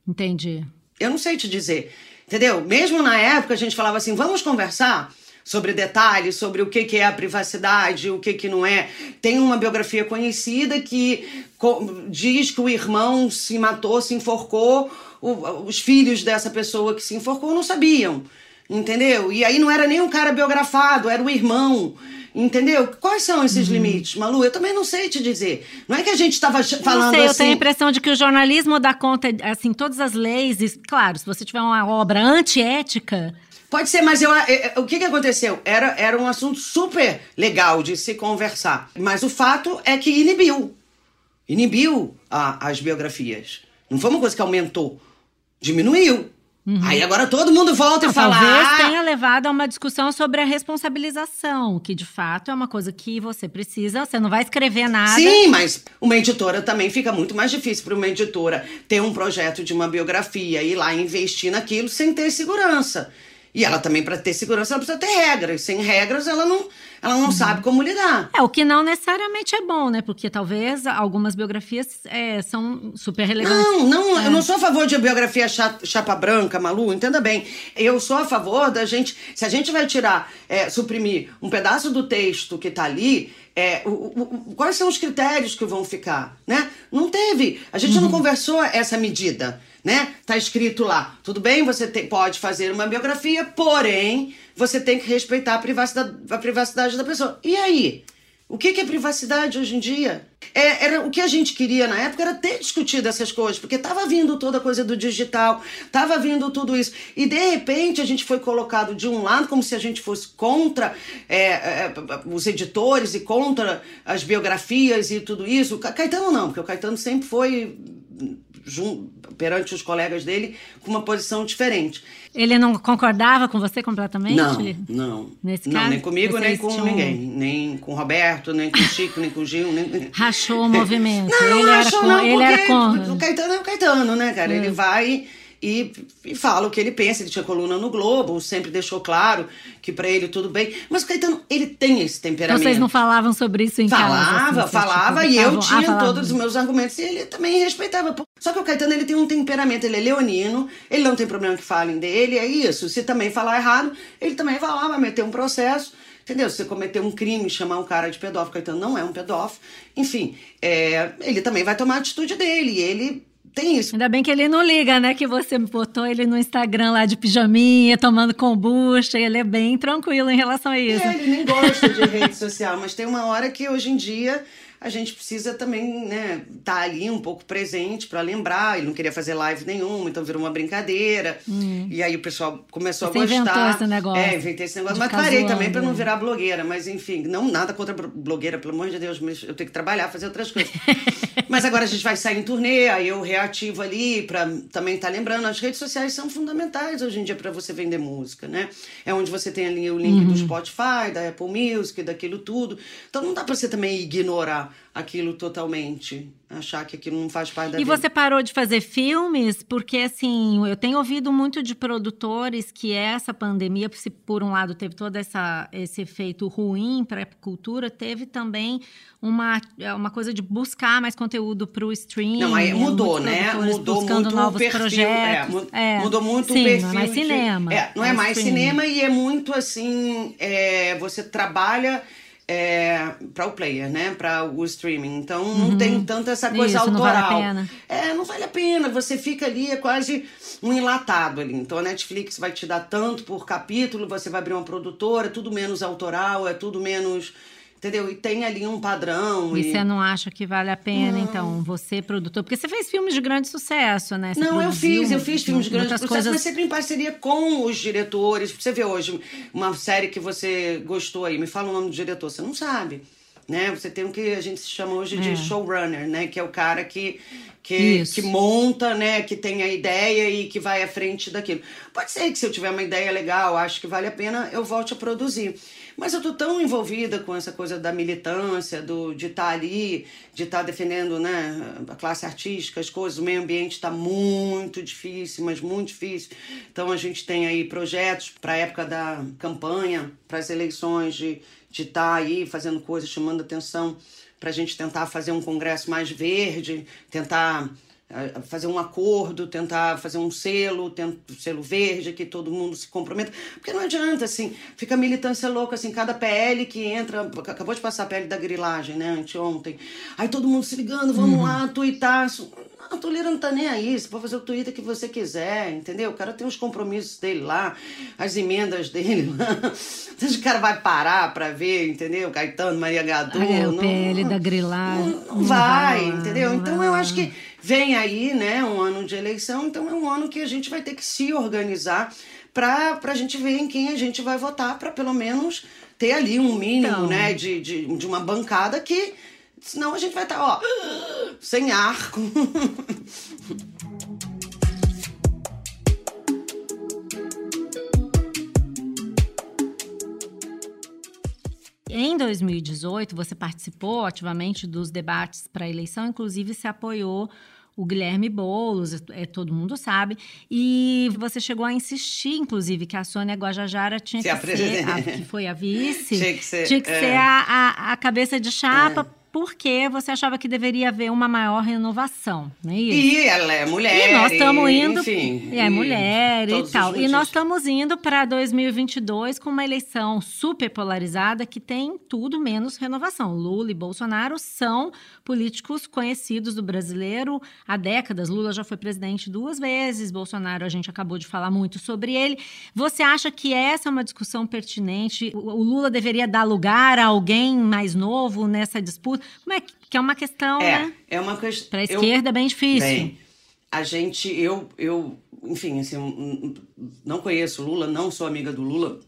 [SPEAKER 1] Entendi.
[SPEAKER 2] Eu não sei te dizer. Entendeu? Mesmo na época a gente falava assim, vamos conversar sobre detalhes, sobre o que, que é a privacidade, o que, que não é. Tem uma biografia conhecida que diz que o irmão se matou, se enforcou, os filhos dessa pessoa que se enforcou não sabiam, entendeu? E aí não era nem um cara biografado, era o irmão. Entendeu? Quais são esses uhum. limites, Malu? Eu também não sei te dizer. Não é que a gente estava falando
[SPEAKER 1] não sei,
[SPEAKER 2] assim.
[SPEAKER 1] Eu tenho a impressão de que o jornalismo dá conta, assim, todas as leis. E, claro, se você tiver uma obra antiética,
[SPEAKER 2] Pode ser, mas eu, eu, eu, o que, que aconteceu? Era, era um assunto super legal de se conversar. Mas o fato é que inibiu. Inibiu a, as biografias. Não foi uma coisa que aumentou. Diminuiu. Uhum. Aí agora todo mundo volta e fala.
[SPEAKER 1] Talvez
[SPEAKER 2] ah,
[SPEAKER 1] tenha levado a uma discussão sobre a responsabilização, que de fato é uma coisa que você precisa. Você não vai escrever nada.
[SPEAKER 2] Sim, mas uma editora também fica muito mais difícil para uma editora ter um projeto de uma biografia e ir lá investir naquilo sem ter segurança. E ela também, para ter segurança, ela precisa ter regras. Sem regras, ela não, ela não uhum. sabe como lidar.
[SPEAKER 1] É, o que não necessariamente é bom, né? Porque talvez algumas biografias é, são super relevantes.
[SPEAKER 2] Não, não, é. eu não sou a favor de biografia chapa, chapa branca, Malu, entenda bem. Eu sou a favor da gente. Se a gente vai tirar, é, suprimir um pedaço do texto que está ali, é, o, o, quais são os critérios que vão ficar, né? Não teve. A gente uhum. não conversou essa medida né? Tá escrito lá, tudo bem, você pode fazer uma biografia, porém, você tem que respeitar a privacidade, a privacidade da pessoa. E aí? O que, que é privacidade hoje em dia? É, era o que a gente queria na época era ter discutido essas coisas, porque estava vindo toda a coisa do digital, estava vindo tudo isso. E de repente a gente foi colocado de um lado como se a gente fosse contra é, é, os editores e contra as biografias e tudo isso. Caetano não, porque o Caetano sempre foi perante os colegas dele com uma posição diferente.
[SPEAKER 1] Ele não concordava com você completamente?
[SPEAKER 2] Não, não.
[SPEAKER 1] Nesse
[SPEAKER 2] não,
[SPEAKER 1] caso,
[SPEAKER 2] nem comigo, nem com tinham... ninguém. Nem com o Roberto, nem com o Chico, nem com o Gil. Nem...
[SPEAKER 1] Rachou o movimento.
[SPEAKER 2] Não,
[SPEAKER 1] ele
[SPEAKER 2] rachou
[SPEAKER 1] era com,
[SPEAKER 2] não,
[SPEAKER 1] ele era com...
[SPEAKER 2] o Caetano é o Caetano, né, cara? Hum. Ele vai e, e fala o que ele pensa. Ele tinha coluna no Globo, sempre deixou claro que para ele tudo bem. Mas o Caetano, ele tem esse temperamento.
[SPEAKER 1] Vocês não falavam sobre isso em
[SPEAKER 2] falava,
[SPEAKER 1] casa?
[SPEAKER 2] Assim, falava, e eu tinha ah, todos os meus argumentos e ele também respeitava. Só que o Caetano, ele tem um temperamento, ele é leonino, ele não tem problema que falem dele, é isso. Se também falar errado, ele também vai lá, vai meter um processo. Entendeu? Se você cometer um crime, chamar um cara de pedófilo, Caetano não é um pedófilo. Enfim, é, ele também vai tomar a atitude dele. Ele tem isso.
[SPEAKER 1] Ainda bem que ele não liga, né? Que você botou ele no Instagram lá de pijaminha, tomando kombucha. Ele é bem tranquilo em relação a isso.
[SPEAKER 2] É, ele nem gosta de rede social, mas tem uma hora que hoje em dia a gente precisa também, né, estar tá ali um pouco presente para lembrar. Ele não queria fazer live nenhuma, então virou uma brincadeira. Hum. E aí o pessoal começou
[SPEAKER 1] Você
[SPEAKER 2] a gostar.
[SPEAKER 1] Inventou esse negócio.
[SPEAKER 2] É, inventei esse negócio, mas parei zoando, também para não virar blogueira. Mas enfim, não nada contra blogueira, pelo amor de Deus, mas eu tenho que trabalhar, fazer outras coisas. mas agora a gente vai sair em turnê, aí eu reativo ali para também estar tá lembrando. As redes sociais são fundamentais hoje em dia para você vender música, né? É onde você tem ali o link uhum. do Spotify, da Apple Music, daquilo tudo. Então não dá para você também ignorar aquilo totalmente, achar que aquilo não faz parte da
[SPEAKER 1] e
[SPEAKER 2] vida.
[SPEAKER 1] E você parou de fazer filmes porque assim, eu tenho ouvido muito de produtores que essa pandemia, se por um lado teve todo essa, esse efeito ruim para a cultura, teve também uma, uma coisa de buscar mais conteúdo para o streaming.
[SPEAKER 2] Não, aí mudou, né? Mudou
[SPEAKER 1] buscando
[SPEAKER 2] muito
[SPEAKER 1] novos
[SPEAKER 2] o perfil,
[SPEAKER 1] projetos.
[SPEAKER 2] É, mudou muito
[SPEAKER 1] sim,
[SPEAKER 2] o perfil.
[SPEAKER 1] Não é mais
[SPEAKER 2] de,
[SPEAKER 1] cinema.
[SPEAKER 2] É, não é, é mais streaming. cinema e é muito assim, é, você trabalha é, para o player, né? Para o streaming. Então uhum. não tem tanto essa coisa
[SPEAKER 1] Isso,
[SPEAKER 2] autoral.
[SPEAKER 1] Não vale a pena.
[SPEAKER 2] É, não vale a pena. Você fica ali, é quase um enlatado ali. Então a Netflix vai te dar tanto por capítulo, você vai abrir uma produtora, tudo menos autoral, é tudo menos Entendeu? E tem ali um padrão.
[SPEAKER 1] E,
[SPEAKER 2] e...
[SPEAKER 1] você não acha que vale a pena, não. então, você, produtor? Porque você fez filmes de grande sucesso, né? Você
[SPEAKER 2] não, eu fiz, eu fiz filmes de grande sucesso, coisas... mas sempre em parceria com os diretores. Você vê hoje uma série que você gostou aí, me fala o nome do diretor, você não sabe. Né? Você tem o que a gente chama hoje de é. showrunner, né? Que é o cara que, que, que monta, né? Que tem a ideia e que vai à frente daquilo. Pode ser que se eu tiver uma ideia legal, acho que vale a pena, eu volte a produzir. Mas eu tô tão envolvida com essa coisa da militância, do, de estar tá ali, de estar tá defendendo né, a classe artística, as coisas, o meio ambiente está muito difícil, mas muito difícil. Então a gente tem aí projetos para a época da campanha, para as eleições, de estar de tá aí fazendo coisas, chamando atenção para a gente tentar fazer um congresso mais verde, tentar fazer um acordo, tentar fazer um selo, um selo verde, que todo mundo se comprometa. Porque não adianta, assim, fica militância louca, assim, cada PL que entra. Acabou de passar a PL da grilagem, né, anteontem. Aí todo mundo se ligando, vamos uhum. lá, tuitar. A Toleira não tá nem aí, você pode fazer o Twitter que você quiser, entendeu? O cara tem os compromissos dele lá, as emendas dele lá. o cara vai parar pra ver, entendeu? Caetano, Maria Gadu.
[SPEAKER 1] É, o PL da.
[SPEAKER 2] Não, não, não vai, vai, entendeu? Então vai. eu acho que Vem aí, né, um ano de eleição, então é um ano que a gente vai ter que se organizar para a gente ver em quem a gente vai votar, para pelo menos ter ali um mínimo, então. né, de, de, de uma bancada que senão a gente vai estar, tá, ó, sem ar.
[SPEAKER 1] Em 2018, você participou ativamente dos debates para a eleição, inclusive se apoiou o Guilherme Boulos, é, todo mundo sabe. E você chegou a insistir, inclusive, que a Sônia Guajajara tinha que ser, a, que foi a vice,
[SPEAKER 2] tinha que ser,
[SPEAKER 1] tinha que é. ser a, a, a, cabeça de chapa. É porque você achava que deveria haver uma maior renovação, não é isso?
[SPEAKER 2] E ela é mulher.
[SPEAKER 1] E nós estamos indo.
[SPEAKER 2] Enfim,
[SPEAKER 1] e é mulher e tal. E nós estamos indo para 2022 com uma eleição super polarizada que tem tudo menos renovação. Lula e Bolsonaro são políticos conhecidos do brasileiro há décadas. Lula já foi presidente duas vezes, Bolsonaro, a gente acabou de falar muito sobre ele. Você acha que essa é uma discussão pertinente? O Lula deveria dar lugar a alguém mais novo nessa disputa? Como é que, é uma questão,
[SPEAKER 2] é,
[SPEAKER 1] né?
[SPEAKER 2] É uma questão.
[SPEAKER 1] Para a esquerda é bem difícil.
[SPEAKER 2] Bem, a gente, eu, eu, enfim, assim, não conheço Lula, não sou amiga do Lula,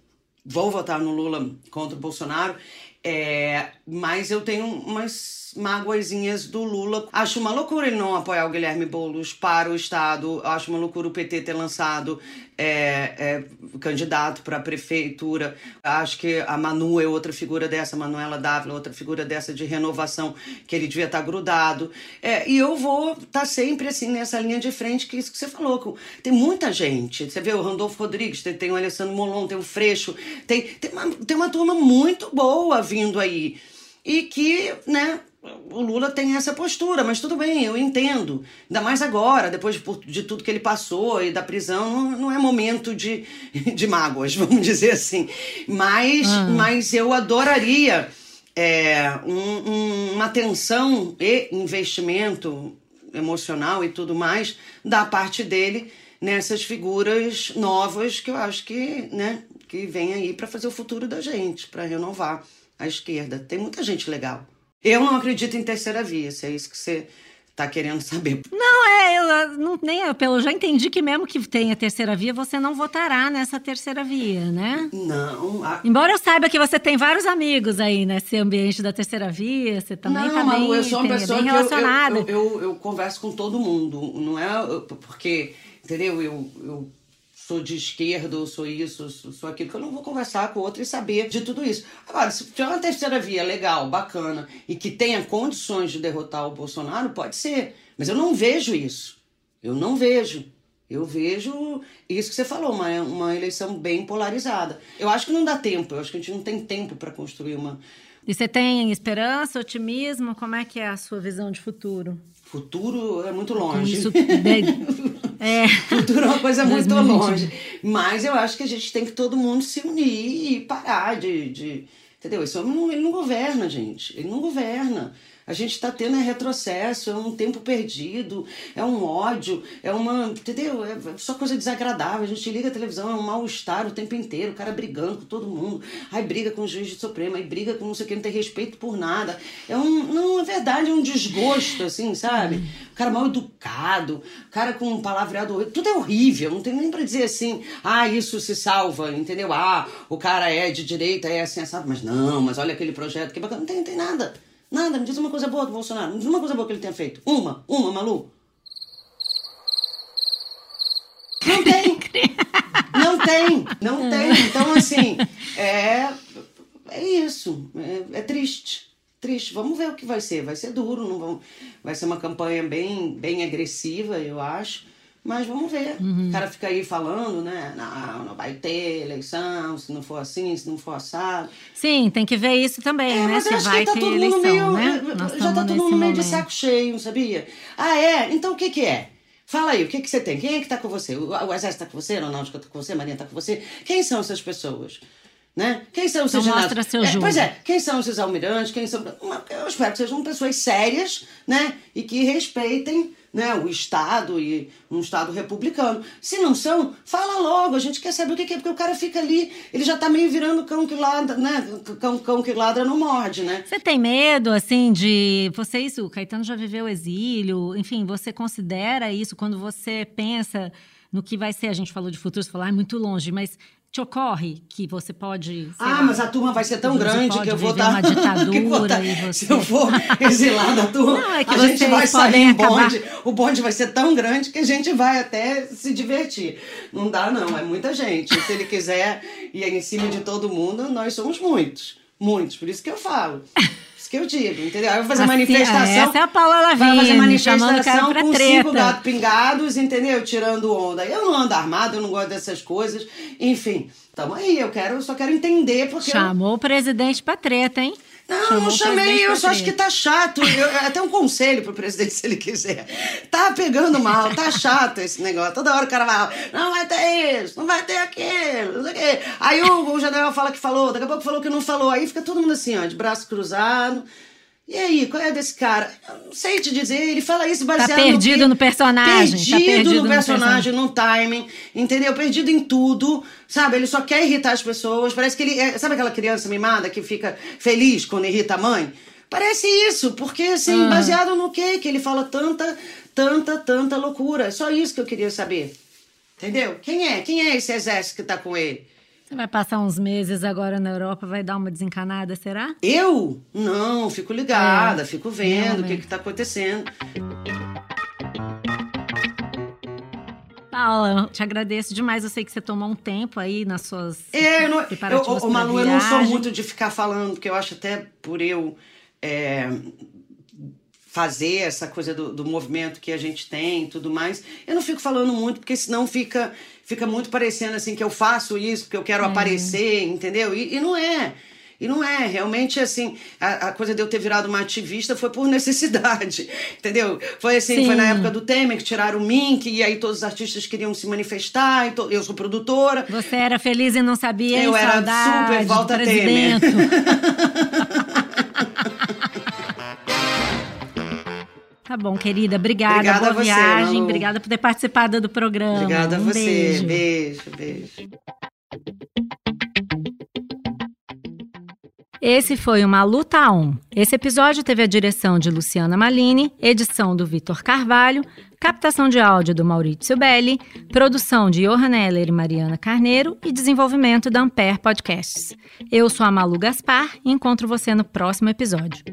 [SPEAKER 2] vou votar no Lula contra o Bolsonaro, é, mas eu tenho umas mágoazinhas do Lula. Acho uma loucura ele não apoiar o Guilherme Boulos para o Estado. Acho uma loucura o PT ter lançado é, é, candidato para a prefeitura. Acho que a Manu é outra figura dessa, Manuela Dávila, outra figura dessa de renovação, que ele devia estar tá grudado. É, e eu vou estar tá sempre assim nessa linha de frente, que isso que você falou. Tem muita gente. Você vê o Randolfo Rodrigues, tem, tem o Alessandro Molon, tem o Freixo, tem, tem, uma, tem uma turma muito boa vindo aí. E que, né, o Lula tem essa postura, mas tudo bem, eu entendo. Ainda mais agora, depois de, tudo que ele passou e da prisão, não, não, é momento de, de mágoas, vamos dizer assim. Mas, ah. mas eu adoraria é, um, um, uma atenção e investimento emocional e tudo mais da parte dele nessas figuras novas que eu acho que, né, que vem aí para fazer o futuro da gente, para renovar a esquerda. Tem muita gente legal. Eu não acredito em terceira via, se é isso que você está querendo saber.
[SPEAKER 1] Não, é, eu não, nem eu, eu já entendi que mesmo que tenha terceira via, você não votará nessa terceira via, né?
[SPEAKER 2] Não. A...
[SPEAKER 1] Embora eu saiba que você tem vários amigos aí nesse ambiente da terceira via, você também está bem,
[SPEAKER 2] eu sou uma
[SPEAKER 1] tem,
[SPEAKER 2] pessoa
[SPEAKER 1] bem relacionada.
[SPEAKER 2] Eu, eu, eu, eu, converso com todo mundo, não é porque, entendeu? Eu, eu sou de esquerda, ou sou isso, sou aquilo, que eu não vou conversar com outro e saber de tudo isso. Agora, se tiver uma terceira via legal, bacana, e que tenha condições de derrotar o Bolsonaro, pode ser. Mas eu não vejo isso. Eu não vejo. Eu vejo isso que você falou, uma, uma eleição bem polarizada. Eu acho que não dá tempo, eu acho que a gente não tem tempo para construir uma.
[SPEAKER 1] E você tem esperança, otimismo? Como é que é a sua visão de futuro?
[SPEAKER 2] Futuro é muito longe.
[SPEAKER 1] Isso, é.
[SPEAKER 2] Futuro é uma coisa muito 2020. longe. Mas eu acho que a gente tem que todo mundo se unir e parar de. de entendeu? Esse homem não, ele não governa, gente. Ele não governa. A gente está tendo é retrocesso, é um tempo perdido, é um ódio, é uma. Entendeu? É só coisa desagradável. A gente liga a televisão, é um mal-estar o tempo inteiro, o cara brigando com todo mundo. Aí briga com o juiz de Supremo, aí briga com não sei o que, não tem respeito por nada. É um. Não, é verdade, é um desgosto, assim, sabe? O cara mal educado, o cara com um palavreado. Tudo é horrível, não tem nem para dizer assim, ah, isso se salva, entendeu? Ah, o cara é de direita, é assim, sabe? Mas não, mas olha aquele projeto que bacana. Não tem, não tem nada. Nada, me diz uma coisa boa do Bolsonaro. Me diz uma coisa boa que ele tenha feito. Uma, uma, Malu. Não tem. Não tem, não tem. Então, assim, é, é isso. É, é triste. Triste. Vamos ver o que vai ser. Vai ser duro, não vamos, vai ser uma campanha bem, bem agressiva, eu acho. Mas vamos ver. Uhum. O cara fica aí falando, né? Não, não vai ter eleição, se não for assim, se não for assado.
[SPEAKER 1] Sim, tem que ver isso também,
[SPEAKER 2] é,
[SPEAKER 1] né?
[SPEAKER 2] Mas
[SPEAKER 1] se
[SPEAKER 2] acho
[SPEAKER 1] vai
[SPEAKER 2] que tá
[SPEAKER 1] ter
[SPEAKER 2] todo
[SPEAKER 1] eleição,
[SPEAKER 2] meio,
[SPEAKER 1] né?
[SPEAKER 2] Já tá todo mundo meio de saco cheio, sabia? Ah, é? Então o que que é? Fala aí, o que que você tem? Quem é que tá com você? O, o Exército tá com você? A Aeronáutica tá com você? A Marinha tá com você? Quem são essas pessoas? Né? Quem são
[SPEAKER 1] então
[SPEAKER 2] esses
[SPEAKER 1] mostra seu
[SPEAKER 2] é, Pois é, quem são esses almirantes? Quem são... Eu espero que sejam pessoas sérias, né? E que respeitem né, o Estado e um Estado republicano. Se não são, fala logo, a gente quer saber o que é, porque o cara fica ali, ele já tá meio virando cão que ladra, né? Cão, cão que ladra não morde, né?
[SPEAKER 1] Você tem medo, assim, de. Você, isso, o Caetano já viveu exílio, enfim, você considera isso quando você pensa no que vai ser? A gente falou de futuro, você falou, ah, é muito longe, mas te ocorre que você pode.
[SPEAKER 2] Ah, lá, mas a turma vai ser tão grande que eu vou
[SPEAKER 1] dar. uma ditadura e você.
[SPEAKER 2] Se eu for exilada a turma, não, é que a gente vai sair em bonde. O bonde vai ser tão grande que a gente vai até se divertir. Não dá, não, é muita gente. Se ele quiser ir em cima de todo mundo, nós somos muitos. Muitos, por isso que eu falo que eu digo, entendeu? Aí eu vou fazer assim, manifestação.
[SPEAKER 1] Essa é a Paula Lavigne,
[SPEAKER 2] fazer manifestação
[SPEAKER 1] com
[SPEAKER 2] treta. cinco gatos pingados, entendeu? Tirando onda. Eu não ando armado, eu não gosto dessas coisas. Enfim, tamo aí, eu quero, eu só quero entender porque.
[SPEAKER 1] Chamou
[SPEAKER 2] eu...
[SPEAKER 1] o presidente pra treta, hein?
[SPEAKER 2] Não, Chamou não chamei, eu só acho que tá chato. Eu, até um conselho pro presidente, se ele quiser. Tá pegando mal, tá chato esse negócio. Toda hora o cara vai, não vai ter isso, não vai ter aquilo, não sei o quê. Aí o, o general fala que falou, daqui a pouco falou que não falou. Aí fica todo mundo assim, ó, de braço cruzado. E aí, qual é desse cara? Eu não sei te dizer, ele fala isso baseado
[SPEAKER 1] tá perdido no, no personagem.
[SPEAKER 2] Perdido, tá perdido no, personagem, no, timing, entendeu? Perdido em tudo, sabe? Ele só quer irritar as pessoas. Parece que ele. É, sabe aquela criança mimada que fica feliz quando irrita a mãe? Parece isso, porque assim, ah. baseado no quê? Que ele fala tanta, tanta, tanta loucura. É só isso que eu queria saber. Entendeu? Quem é? Quem é esse exército que tá com ele?
[SPEAKER 1] Você vai passar uns meses agora na Europa, vai dar uma desencanada, será?
[SPEAKER 2] Eu? Não, fico ligada, é, fico vendo o que está acontecendo.
[SPEAKER 1] Paula, te agradeço demais. Eu sei que você tomou um tempo aí nas suas
[SPEAKER 2] é, eu não, preparativas eu, Malu, eu não sou muito de ficar falando, porque eu acho até por eu é, fazer essa coisa do, do movimento que a gente tem e tudo mais, eu não fico falando muito, porque senão fica, fica muito parecendo assim que eu faço isso porque eu quero é. aparecer, entendeu? E, e não é. E não é, realmente assim, a, a, coisa de eu ter virado uma ativista foi por necessidade, entendeu? Foi assim, Sim. foi na época do Temer que tiraram o Mink e aí todos os artistas queriam se manifestar, to, eu sou produtora.
[SPEAKER 1] Você era feliz e não sabia,
[SPEAKER 2] Eu era
[SPEAKER 1] saudade,
[SPEAKER 2] super volta Temer.
[SPEAKER 1] Tá bom, querida. Obrigada. Obrigada boa você, viagem. Malu. Obrigada por ter participado do programa.
[SPEAKER 2] Obrigada
[SPEAKER 1] um
[SPEAKER 2] a você.
[SPEAKER 1] Beijo,
[SPEAKER 2] beijo. beijo.
[SPEAKER 1] Esse foi uma Luta On. Esse episódio teve a direção de Luciana Malini, edição do Vitor Carvalho, captação de áudio do Maurício Belli, produção de Johan Heller e Mariana Carneiro e desenvolvimento da Ampere Podcasts. Eu sou a Malu Gaspar e encontro você no próximo episódio.